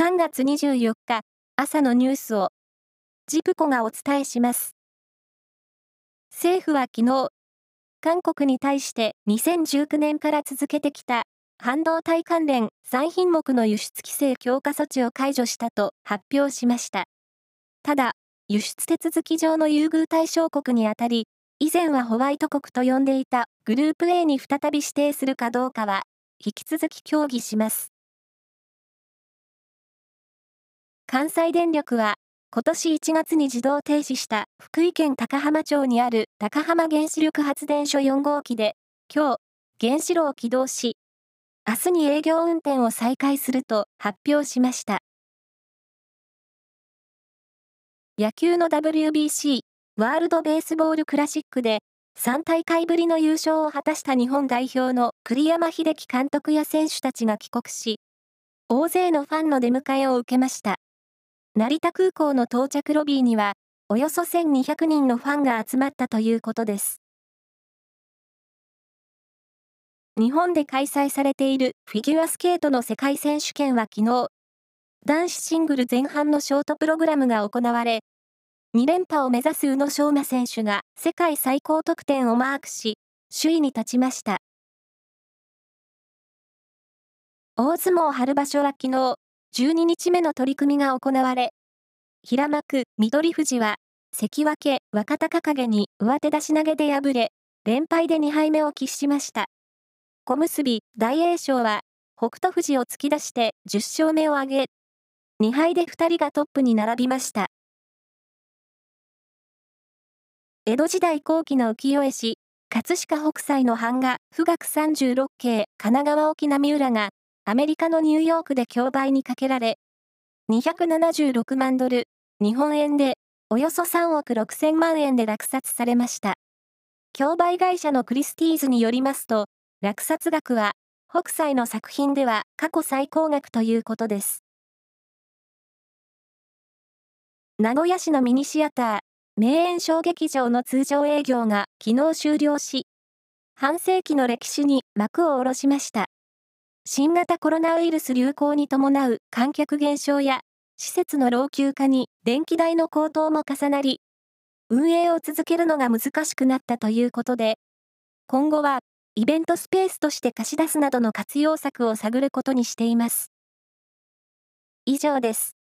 3月24日朝のニュースをジプコがお伝えします。政府は昨日、韓国に対して2019年から続けてきた半導体関連3品目の輸出規制強化措置を解除したと発表しました。ただ、輸出手続き上の優遇対象国にあたり、以前はホワイト国と呼んでいたグループ A に再び指定するかどうかは、引き続き協議します。関西電力は、今年1月に自動停止した福井県高浜町にある高浜原子力発電所4号機で、今日、原子炉を起動し、明日に営業運転を再開すると発表しました。野球の WBC ワールドベースボールクラシックで3大会ぶりの優勝を果たした日本代表の栗山英樹監督や選手たちが帰国し、大勢のファンの出迎えを受けました。成田空港の到着ロビーには、およそ1200人のファンが集まったということです。日本で開催されているフィギュアスケートの世界選手権は昨日、男子シングル前半のショートプログラムが行われ、2連覇を目指す宇野昌磨選手が世界最高得点をマークし、首位に立ちました。大相撲春場所は昨日、12日目の取り組みが行われ、平幕、緑富士は、関脇、若隆景に上手出し投げで敗れ、連敗で2敗目を喫しました。小結、大栄翔は、北勝富士を突き出して10勝目を挙げ、2敗で2人がトップに並びました。江戸時代後期の浮世絵師、葛飾北斎の版画、富岳36景、神奈川沖波浦が、アメリカのニューヨークで競売にかけられ、276万ドル、日本円で、およそ3億6千万円で落札されました。競売会社のクリスティーズによりますと、落札額は、北斎の作品では過去最高額ということです。名古屋市のミニシアター、名演小劇場の通常営業が昨日終了し、半世紀の歴史に幕を下ろしました。新型コロナウイルス流行に伴う観客減少や施設の老朽化に電気代の高騰も重なり、運営を続けるのが難しくなったということで、今後はイベントスペースとして貸し出すなどの活用策を探ることにしています。以上です。